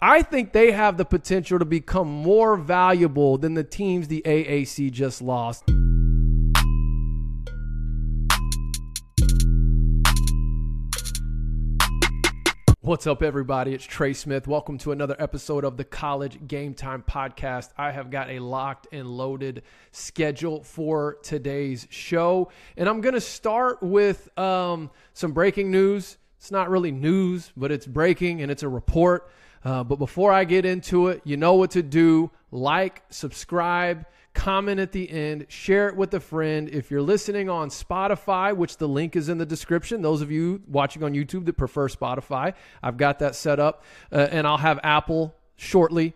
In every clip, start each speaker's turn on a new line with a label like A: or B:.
A: I think they have the potential to become more valuable than the teams the AAC just lost. What's up, everybody? It's Trey Smith. Welcome to another episode of the College Game Time Podcast. I have got a locked and loaded schedule for today's show. And I'm going to start with um, some breaking news. It's not really news, but it's breaking and it's a report. Uh, but before I get into it, you know what to do like, subscribe comment at the end, share it with a friend. If you're listening on Spotify, which the link is in the description, those of you watching on YouTube that prefer Spotify, I've got that set up. Uh, and I'll have Apple shortly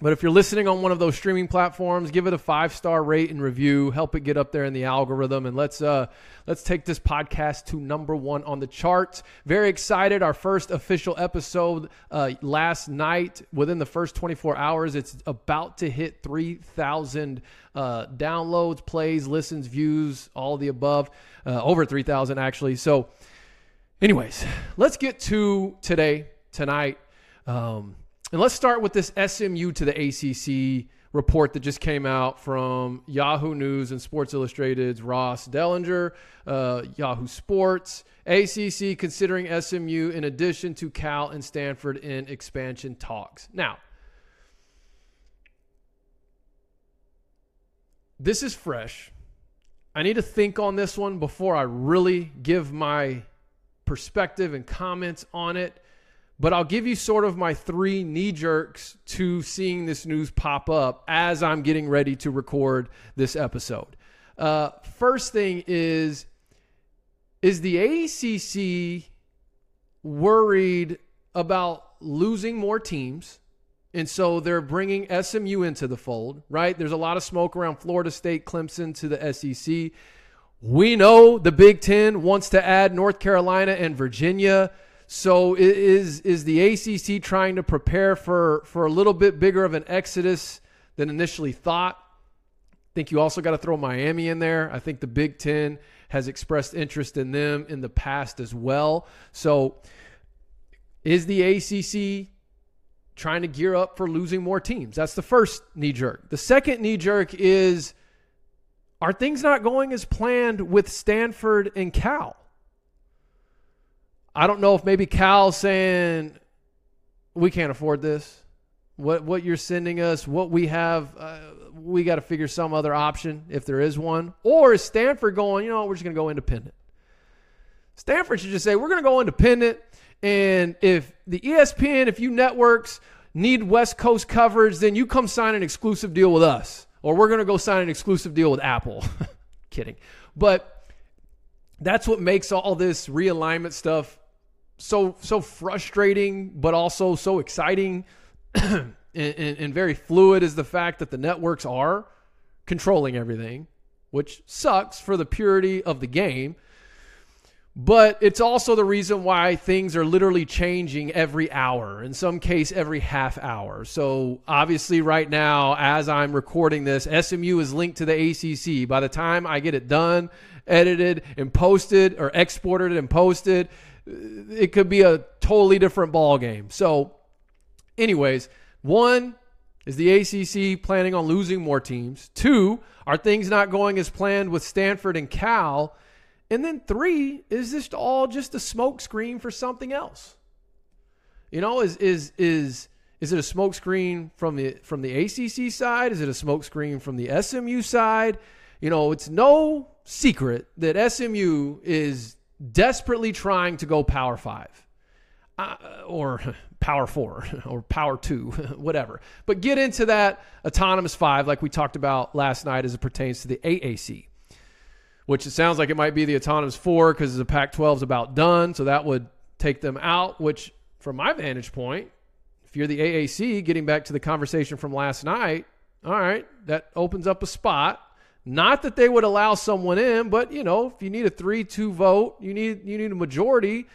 A: but if you're listening on one of those streaming platforms, give it a five star rate and review. Help it get up there in the algorithm, and let's uh, let's take this podcast to number one on the charts. Very excited! Our first official episode uh, last night. Within the first 24 hours, it's about to hit 3,000 uh, downloads, plays, listens, views, all the above. Uh, over 3,000 actually. So, anyways, let's get to today, tonight. Um, and let's start with this SMU to the ACC report that just came out from Yahoo News and Sports Illustrated's Ross Dellenger, uh, Yahoo Sports, ACC considering SMU in addition to Cal and Stanford in expansion talks. Now, this is fresh. I need to think on this one before I really give my perspective and comments on it but I'll give you sort of my three knee jerks to seeing this news pop up as I'm getting ready to record this episode. Uh, first thing is, is the ACC worried about losing more teams? And so they're bringing SMU into the fold, right? There's a lot of smoke around Florida State, Clemson to the SEC. We know the Big Ten wants to add North Carolina and Virginia. So is is the ACC trying to prepare for for a little bit bigger of an exodus than initially thought? I think you also got to throw Miami in there. I think the Big 10 has expressed interest in them in the past as well. So is the ACC trying to gear up for losing more teams? That's the first knee jerk. The second knee jerk is are things not going as planned with Stanford and Cal? I don't know if maybe Cal's saying we can't afford this. What what you're sending us, what we have, uh, we got to figure some other option if there is one. Or is Stanford going? You know, we're just going to go independent. Stanford should just say we're going to go independent. And if the ESPN, if you networks need West Coast coverage, then you come sign an exclusive deal with us, or we're going to go sign an exclusive deal with Apple. Kidding, but that's what makes all this realignment stuff so so frustrating, but also so exciting and, and, and very fluid is the fact that the networks are controlling everything, which sucks for the purity of the game. But it's also the reason why things are literally changing every hour, in some case, every half hour. So, obviously, right now, as I'm recording this, SMU is linked to the ACC. By the time I get it done, edited, and posted, or exported and posted, it could be a totally different ball game. So, anyways, one is the ACC planning on losing more teams? Two, are things not going as planned with Stanford and Cal? And then three, is this all just a smokescreen for something else? You know, is is is is it a smokescreen from the from the ACC side? Is it a smokescreen from the SMU side? You know, it's no secret that SMU is desperately trying to go Power Five uh, or Power Four or Power Two, whatever. But get into that autonomous five, like we talked about last night, as it pertains to the AAC, which it sounds like it might be the autonomous four because the Pac 12 is about done. So that would take them out, which, from my vantage point, if you're the AAC, getting back to the conversation from last night, all right, that opens up a spot not that they would allow someone in, but you know, if you need a three-two vote, you need you need a majority.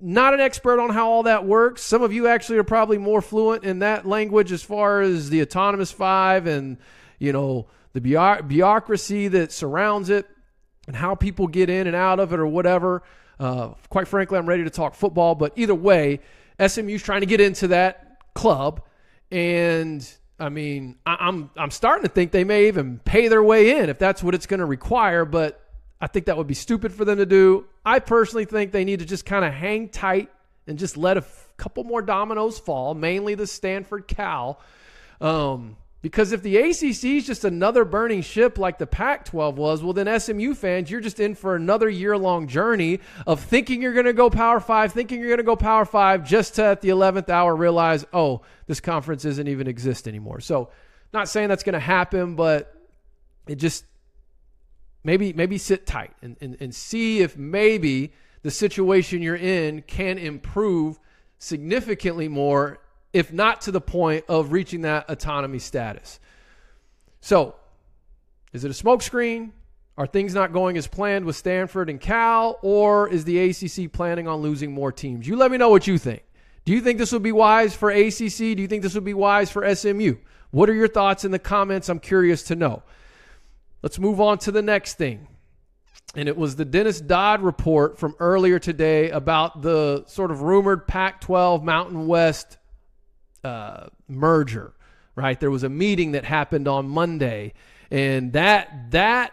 A: Not an expert on how all that works. Some of you actually are probably more fluent in that language as far as the autonomous five and you know the bureaucracy that surrounds it and how people get in and out of it or whatever. Uh, quite frankly, I'm ready to talk football, but either way, SMU's trying to get into that club, and I mean, I, I'm I'm starting to think they may even pay their way in if that's what it's going to require. But I think that would be stupid for them to do. I personally think they need to just kind of hang tight and just let a f- couple more dominoes fall, mainly the Stanford Cal. Um, because if the ACC is just another burning ship like the Pac 12 was, well, then SMU fans, you're just in for another year long journey of thinking you're going to go Power Five, thinking you're going to go Power Five, just to at the 11th hour realize, oh, this conference doesn't even exist anymore. So, not saying that's going to happen, but it just maybe maybe sit tight and, and, and see if maybe the situation you're in can improve significantly more if not to the point of reaching that autonomy status. So, is it a smokescreen? Are things not going as planned with Stanford and Cal, or is the ACC planning on losing more teams? You let me know what you think. Do you think this would be wise for ACC? Do you think this would be wise for SMU? What are your thoughts in the comments? I'm curious to know. Let's move on to the next thing. And it was the Dennis Dodd report from earlier today about the sort of rumored Pac 12 Mountain West uh, merger, right? There was a meeting that happened on Monday, and that that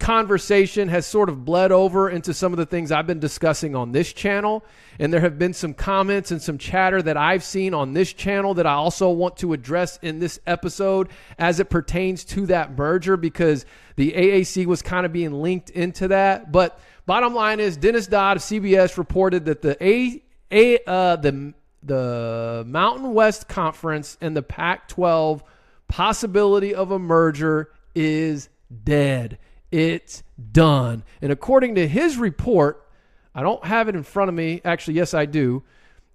A: conversation has sort of bled over into some of the things I've been discussing on this channel. And there have been some comments and some chatter that I've seen on this channel that I also want to address in this episode as it pertains to that merger because the AAC was kind of being linked into that. But bottom line is Dennis Dodd of CBS reported that the A, A uh, the the Mountain West Conference and the Pac 12 possibility of a merger is dead. It's done. And according to his report, I don't have it in front of me. Actually, yes, I do.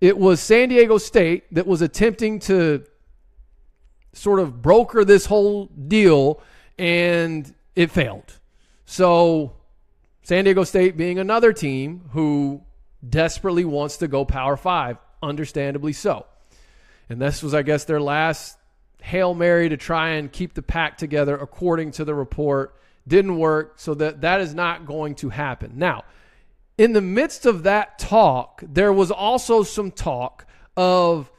A: It was San Diego State that was attempting to sort of broker this whole deal, and it failed. So, San Diego State being another team who desperately wants to go Power Five understandably so. And this was, I guess, their last Hail Mary to try and keep the pack together, according to the report. Didn't work, so that, that is not going to happen. Now, in the midst of that talk, there was also some talk of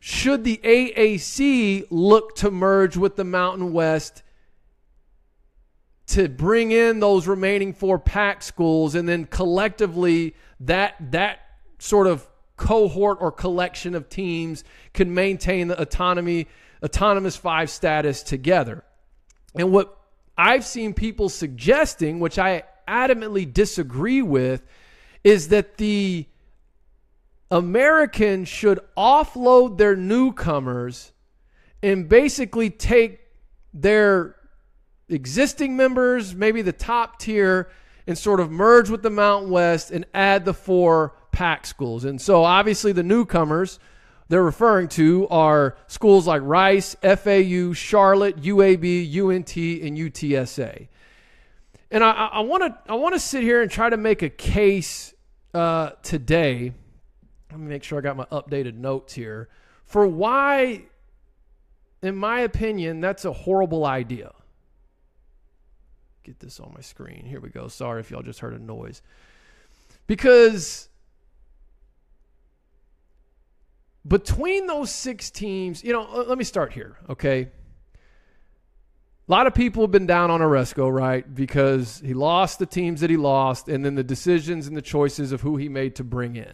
A: should the AAC look to merge with the Mountain West to bring in those remaining four Pac schools and then collectively that that sort of cohort or collection of teams can maintain the autonomy autonomous five status together. And what I've seen people suggesting, which I adamantly disagree with, is that the Americans should offload their newcomers and basically take their existing members, maybe the top tier, and sort of merge with the Mountain West and add the four Pac schools. And so obviously the newcomers they're referring to are schools like Rice, FAU, Charlotte, UAB, UNT, and UTSA. And I want to I want to sit here and try to make a case uh, today. Let me make sure I got my updated notes here for why, in my opinion, that's a horrible idea. Get this on my screen. Here we go. Sorry if y'all just heard a noise. Because between those six teams, you know, let me start here, okay? A lot of people have been down on Aresco, right? Because he lost the teams that he lost and then the decisions and the choices of who he made to bring in.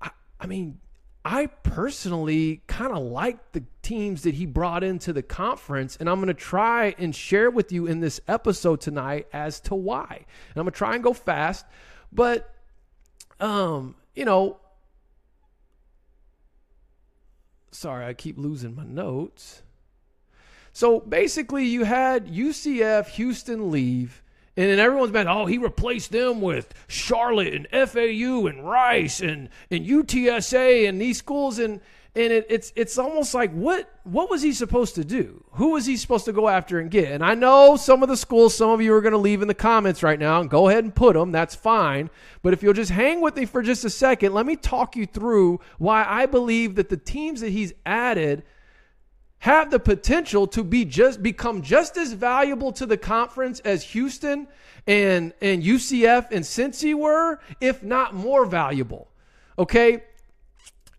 A: I, I mean, I personally kind of like the teams that he brought into the conference, and I'm going to try and share with you in this episode tonight as to why. And I'm going to try and go fast, but, um, you know, Sorry, I keep losing my notes. So basically, you had UCF, Houston leave, and then everyone's been, oh, he replaced them with Charlotte and FAU and Rice and, and UTSA and these schools. And and it, it's it's almost like what what was he supposed to do? Who was he supposed to go after and get? And I know some of the schools, some of you are going to leave in the comments right now and go ahead and put them. That's fine. But if you'll just hang with me for just a second, let me talk you through why I believe that the teams that he's added have the potential to be just become just as valuable to the conference as Houston and and UCF and Cincy were, if not more valuable. Okay?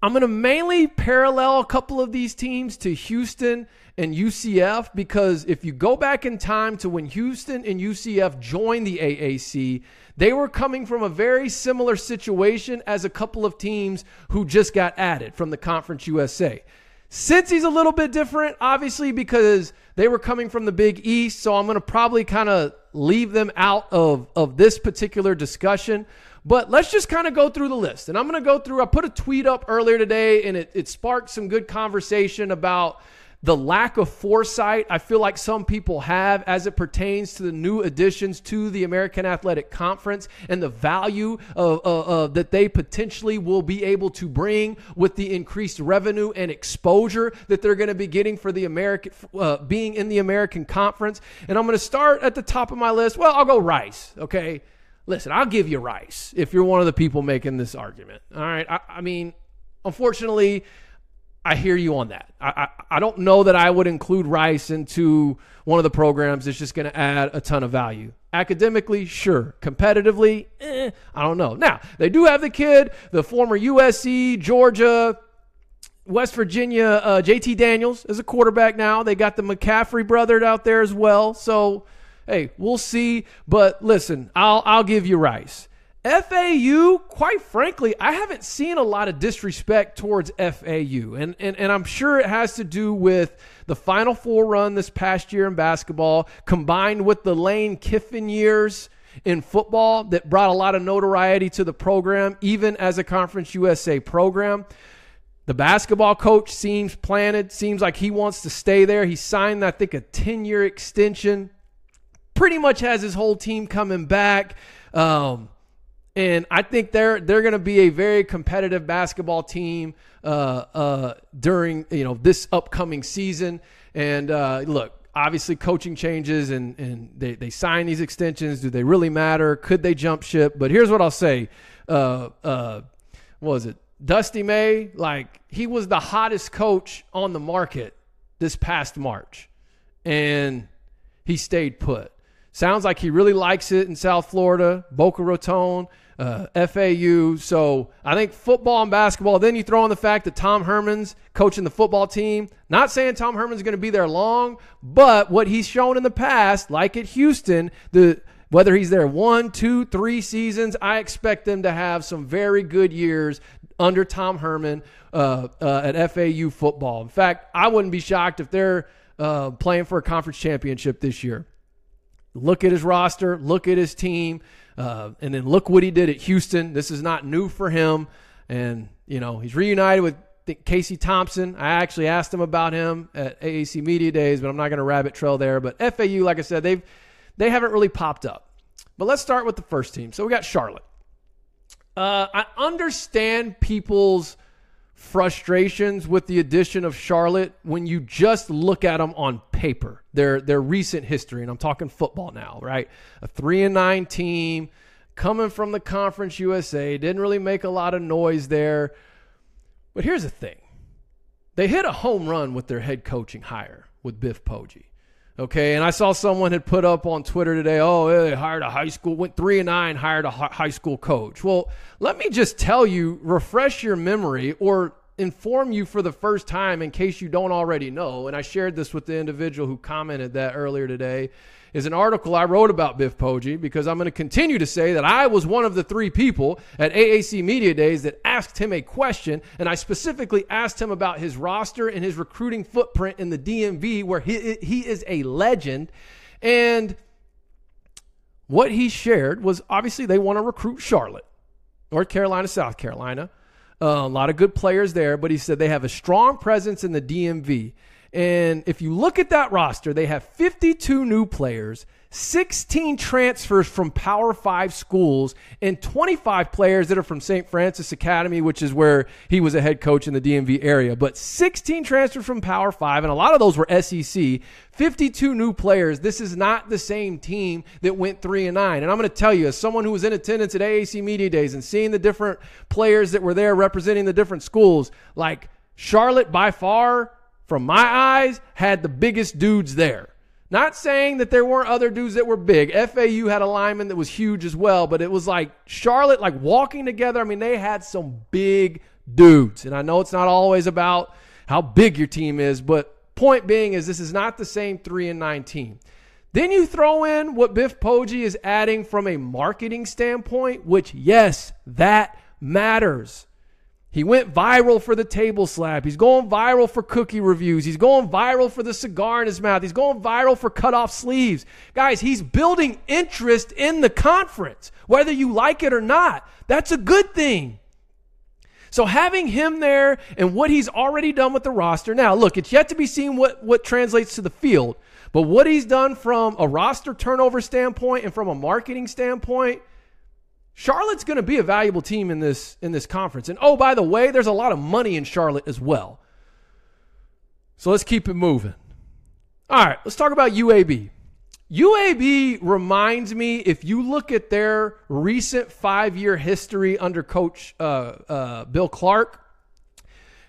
A: I'm going to mainly parallel a couple of these teams to Houston and UCF because if you go back in time to when Houston and UCF joined the AAC, they were coming from a very similar situation as a couple of teams who just got added from the Conference USA. Cincy's a little bit different, obviously, because they were coming from the Big East. So I'm going to probably kind of leave them out of, of this particular discussion. But let's just kind of go through the list. And I'm going to go through, I put a tweet up earlier today and it, it sparked some good conversation about the lack of foresight I feel like some people have as it pertains to the new additions to the American Athletic Conference and the value of, uh, uh, that they potentially will be able to bring with the increased revenue and exposure that they're going to be getting for the American uh, being in the American Conference. And I'm going to start at the top of my list. Well, I'll go Rice. Okay, listen, I'll give you Rice if you're one of the people making this argument. All right, I, I mean, unfortunately I hear you on that. I, I, I, don't know that I would include Rice into one of the programs that's just going to add a ton of value. Academically, sure. Competitively, eh, I don't know. Now, they do have the kid, the former USC, Georgia, West Virginia, uh, JT Daniels is a quarterback now. They got the McCaffrey brother out there as well. So, hey, we'll see. But listen, I'll, I'll give you Rice. FAU, quite frankly, I haven't seen a lot of disrespect towards FAU. And, and, and I'm sure it has to do with the Final Four run this past year in basketball, combined with the Lane Kiffin years in football that brought a lot of notoriety to the program, even as a Conference USA program. The basketball coach seems planted, seems like he wants to stay there. He signed, I think, a 10 year extension. Pretty much has his whole team coming back. Um, and I think they're they're going to be a very competitive basketball team uh, uh, during you know this upcoming season. And uh, look, obviously coaching changes and and they they sign these extensions. Do they really matter? Could they jump ship? But here's what I'll say. Uh, uh, what was it? Dusty May, like he was the hottest coach on the market this past March, and he stayed put. Sounds like he really likes it in South Florida, Boca Raton uh, FAU. So I think football and basketball. Then you throw in the fact that Tom Herman's coaching the football team. Not saying Tom Herman's going to be there long, but what he's shown in the past, like at Houston, the whether he's there one, two, three seasons, I expect them to have some very good years under Tom Herman uh, uh, at FAU football. In fact, I wouldn't be shocked if they're uh, playing for a conference championship this year. Look at his roster, look at his team. Uh, and then look what he did at Houston. This is not new for him. And, you know, he's reunited with Casey Thompson. I actually asked him about him at AAC Media Days, but I'm not going to rabbit trail there. But FAU, like I said, they've they haven't really popped up. But let's start with the first team. So we got Charlotte. Uh, I understand people's frustrations with the addition of Charlotte when you just look at them on paper. Their their recent history, and I'm talking football now, right? A three and nine team coming from the Conference USA didn't really make a lot of noise there. But here's the thing: they hit a home run with their head coaching hire with Biff Poggi. Okay, and I saw someone had put up on Twitter today, oh, they hired a high school, went three and nine, hired a high school coach. Well, let me just tell you, refresh your memory or inform you for the first time in case you don't already know. And I shared this with the individual who commented that earlier today is an article I wrote about Biff Poggi because I'm going to continue to say that I was one of the three people at AAC Media Days that asked him a question, and I specifically asked him about his roster and his recruiting footprint in the DMV, where he, he is a legend. And what he shared was obviously they want to recruit Charlotte, North Carolina, South Carolina. Uh, a lot of good players there, but he said they have a strong presence in the DMV. And if you look at that roster, they have 52 new players, 16 transfers from Power Five schools, and 25 players that are from St. Francis Academy, which is where he was a head coach in the DMV area. But 16 transfers from Power Five, and a lot of those were SEC. 52 new players. This is not the same team that went 3 and 9. And I'm going to tell you, as someone who was in attendance at AAC Media Days and seeing the different players that were there representing the different schools, like Charlotte by far from my eyes, had the biggest dudes there. Not saying that there weren't other dudes that were big. FAU had a lineman that was huge as well, but it was like Charlotte, like walking together. I mean, they had some big dudes. And I know it's not always about how big your team is, but point being is this is not the same 3 and 9 team. Then you throw in what Biff Poggi is adding from a marketing standpoint, which yes, that matters. He went viral for the table slap. He's going viral for cookie reviews. He's going viral for the cigar in his mouth. He's going viral for cut off sleeves. Guys, he's building interest in the conference, whether you like it or not. That's a good thing. So having him there and what he's already done with the roster. Now, look, it's yet to be seen what, what translates to the field, but what he's done from a roster turnover standpoint and from a marketing standpoint – Charlotte's going to be a valuable team in this in this conference. And oh, by the way, there's a lot of money in Charlotte as well. So let's keep it moving. All right, let's talk about UAB. UAB reminds me, if you look at their recent five year history under Coach uh, uh, Bill Clark,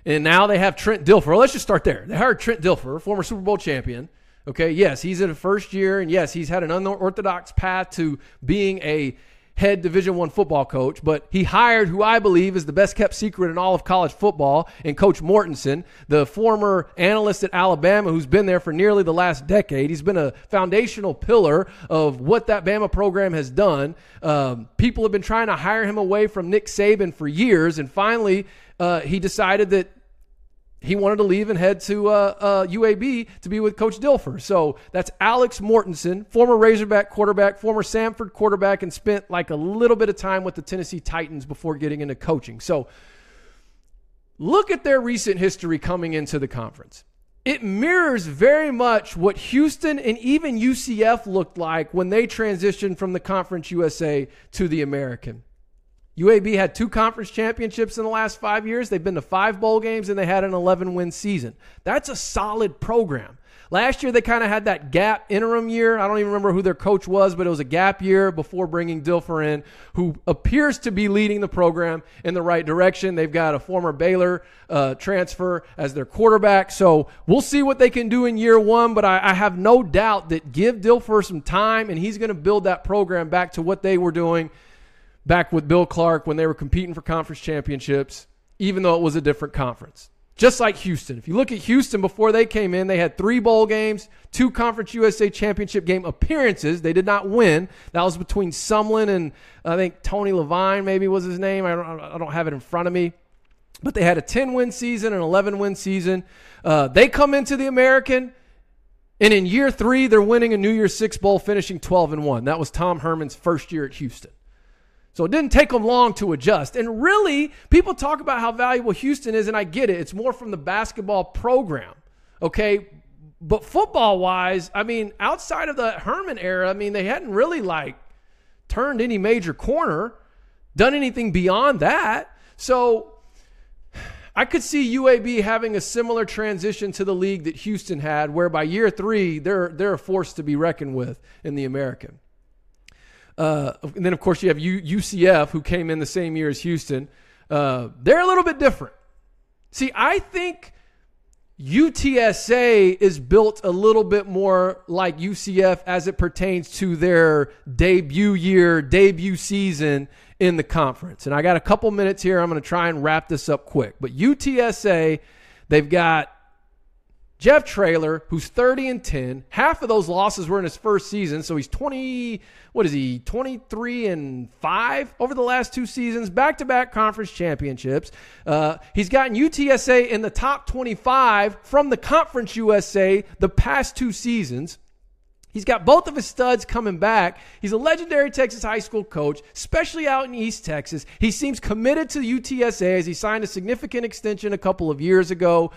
A: and now they have Trent Dilfer. Let's just start there. They hired Trent Dilfer, former Super Bowl champion. Okay, yes, he's in the first year, and yes, he's had an unorthodox path to being a head Division One football coach, but he hired who I believe is the best kept secret in all of college football, and Coach Mortensen, the former analyst at Alabama, who's been there for nearly the last decade. He's been a foundational pillar of what that Bama program has done. Um, people have been trying to hire him away from Nick Saban for years, and finally. Uh, he decided that he wanted to leave and head to uh, uh, UAB to be with Coach Dilfer. So that's Alex Mortensen, former Razorback quarterback, former Samford quarterback, and spent like a little bit of time with the Tennessee Titans before getting into coaching. So look at their recent history coming into the conference. It mirrors very much what Houston and even UCF looked like when they transitioned from the Conference USA to the American. UAB had two conference championships in the last five years. They've been to five bowl games and they had an 11 win season. That's a solid program. Last year, they kind of had that gap interim year. I don't even remember who their coach was, but it was a gap year before bringing Dilfer in, who appears to be leading the program in the right direction. They've got a former Baylor uh, transfer as their quarterback. So we'll see what they can do in year one, but I, I have no doubt that give Dilfer some time and he's going to build that program back to what they were doing back with Bill Clark when they were competing for conference championships, even though it was a different conference. Just like Houston. If you look at Houston before they came in, they had three bowl games, two Conference USA championship game appearances. They did not win. That was between Sumlin and I think Tony Levine, maybe was his name. I don't, I don't have it in front of me. But they had a 10 win season, an 11 win season. Uh, they come into the American. And in year three, they're winning a New Year's Six Bowl, finishing 12 and 1. That was Tom Herman's first year at Houston. So it didn't take them long to adjust. And really, people talk about how valuable Houston is, and I get it. It's more from the basketball program. Okay. But football wise, I mean, outside of the Herman era, I mean, they hadn't really like turned any major corner, done anything beyond that. So I could see UAB having a similar transition to the league that Houston had, where by year three, they're, they're a force to be reckoned with in the American. Uh, and then, of course, you have U- UCF, who came in the same year as Houston. Uh, they're a little bit different. See, I think UTSA is built a little bit more like UCF as it pertains to their debut year, debut season in the conference. And I got a couple minutes here. I'm going to try and wrap this up quick. But UTSA, they've got Jeff Traylor, who's 30 and 10. Half of those losses were in his first season, so he's 20. What is he? 23 and five over the last two seasons, back-to-back conference championships. Uh, he's gotten UTSA in the top 25 from the Conference USA the past two seasons. He's got both of his studs coming back. He's a legendary Texas high school coach, especially out in East Texas. He seems committed to UTSA as he signed a significant extension a couple of years ago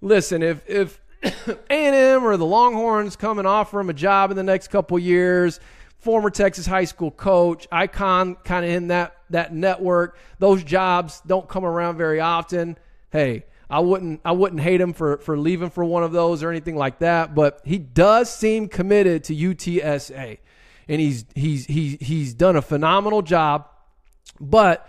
A: listen, if if A&M or the Longhorns come and offer him a job in the next couple years, former Texas high school coach, icon kind of in that that network, those jobs don't come around very often. Hey, I wouldn't I wouldn't hate him for for leaving for one of those or anything like that, but he does seem committed to UTSA. And he's he's he's he's done a phenomenal job. But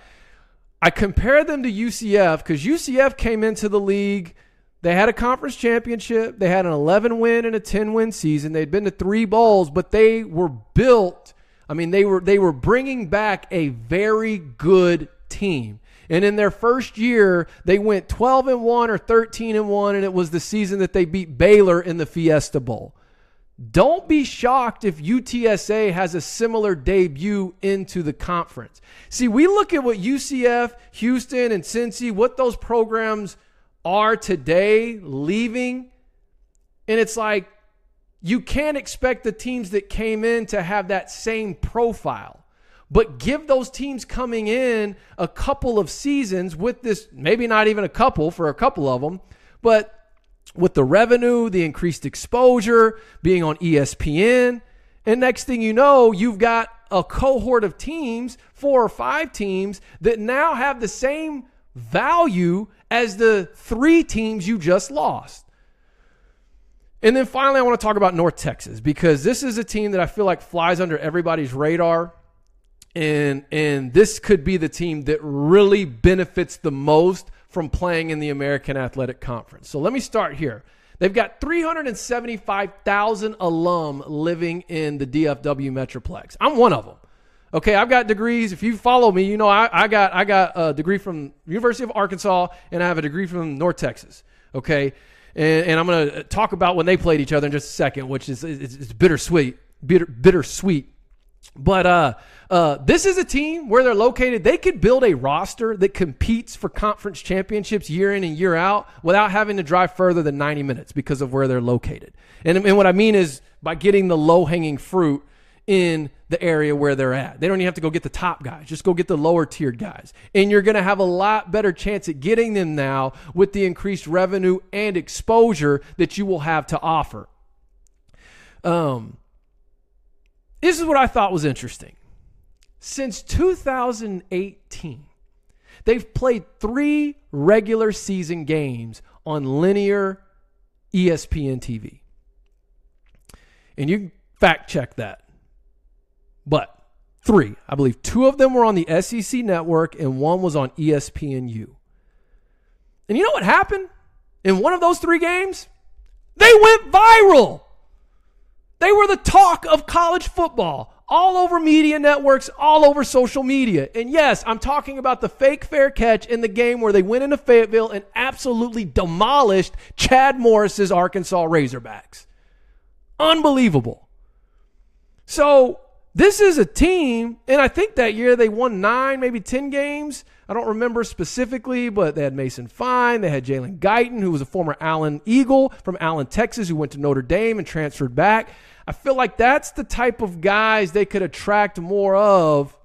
A: I compare them to UCF because UCF came into the league – they had a conference championship. They had an 11 win and a 10 win season. They'd been to three bowls, but they were built. I mean, they were they were bringing back a very good team. And in their first year, they went 12 and 1 or 13 and 1 and it was the season that they beat Baylor in the Fiesta Bowl. Don't be shocked if UTSA has a similar debut into the conference. See, we look at what UCF, Houston, and Cincy, what those programs are today leaving, and it's like you can't expect the teams that came in to have that same profile. But give those teams coming in a couple of seasons with this, maybe not even a couple for a couple of them, but with the revenue, the increased exposure, being on ESPN. And next thing you know, you've got a cohort of teams, four or five teams, that now have the same value as the three teams you just lost. And then finally, I want to talk about North Texas because this is a team that I feel like flies under everybody's radar. And, and this could be the team that really benefits the most from playing in the American Athletic Conference. So let me start here. They've got 375,000 alum living in the DFW Metroplex. I'm one of them. Okay, I've got degrees. If you follow me, you know I, I got I got a degree from University of Arkansas and I have a degree from North Texas. Okay, and, and I'm going to talk about when they played each other in just a second, which is it's, it's bittersweet, bitter bittersweet. But uh, uh, this is a team where they're located. They could build a roster that competes for conference championships year in and year out without having to drive further than 90 minutes because of where they're located. And, and what I mean is by getting the low hanging fruit in the area where they're at. They don't even have to go get the top guys, just go get the lower tiered guys. And you're going to have a lot better chance at getting them now with the increased revenue and exposure that you will have to offer. Um, this is what I thought was interesting. Since 2018, they've played three regular season games on linear ESPN TV. And you fact check that. But three, I believe two of them were on the SEC network and one was on ESPNU. And you know what happened in one of those three games? They went viral. They were the talk of college football all over media networks, all over social media. And yes, I'm talking about the fake fair catch in the game where they went into Fayetteville and absolutely demolished Chad Morris's Arkansas Razorbacks. Unbelievable. So, this is a team, and I think that year they won nine, maybe 10 games. I don't remember specifically, but they had Mason Fine. They had Jalen Guyton, who was a former Allen Eagle from Allen, Texas, who went to Notre Dame and transferred back. I feel like that's the type of guys they could attract more of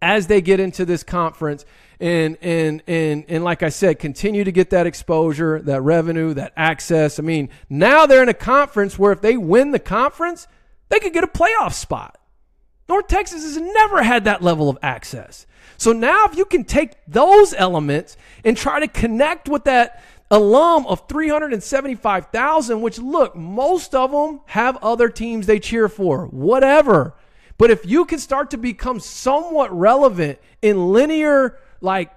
A: as they get into this conference and and and and like I said, continue to get that exposure, that revenue, that access. I mean, now they're in a conference where if they win the conference, they could get a playoff spot. North Texas has never had that level of access. So now if you can take those elements and try to connect with that alum of 375,000, which look, most of them have other teams they cheer for, whatever. But if you can start to become somewhat relevant in linear, like,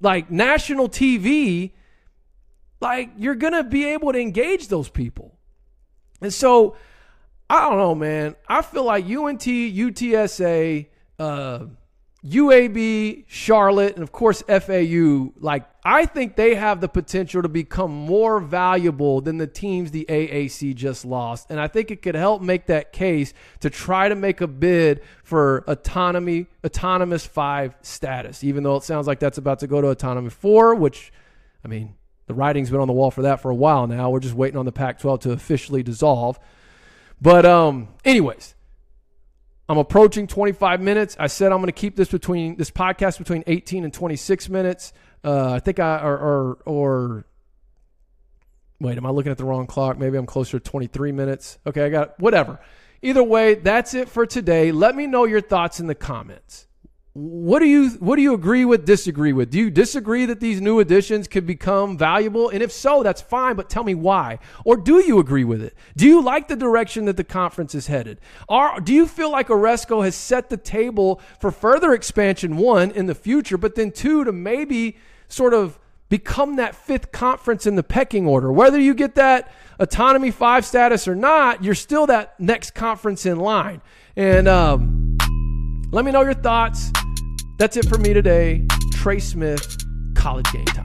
A: like national TV, like you're to be able to engage those people. And so, I don't know, man. I feel like UNT, UTSA, uh, UAB, Charlotte, and of course FAU, like I think they have the potential to become more valuable than the teams the AAC just lost. And I think it could help make that case to try to make a bid for autonomy, autonomous five status, even though it sounds like that's about to go to autonomy four, which I mean, the writing's been on the wall for that for a while now. We're just waiting on the Pac 12 to officially dissolve. But um, anyways, I'm approaching 25 minutes. I said I'm going to keep this between this podcast between 18 and 26 minutes. Uh, I think I or, or or wait, am I looking at the wrong clock? Maybe I'm closer to 23 minutes. Okay, I got whatever. Either way, that's it for today. Let me know your thoughts in the comments what do you what do you agree with disagree with? Do you disagree that these new additions could become valuable? And if so that's fine but tell me why. Or do you agree with it? Do you like the direction that the conference is headed? Or do you feel like Aresco has set the table for further expansion one in the future but then two to maybe sort of become that fifth conference in the pecking order? Whether you get that autonomy five status or not you're still that next conference in line. And um, let me know your thoughts that's it for me today. Trey Smith, college game time.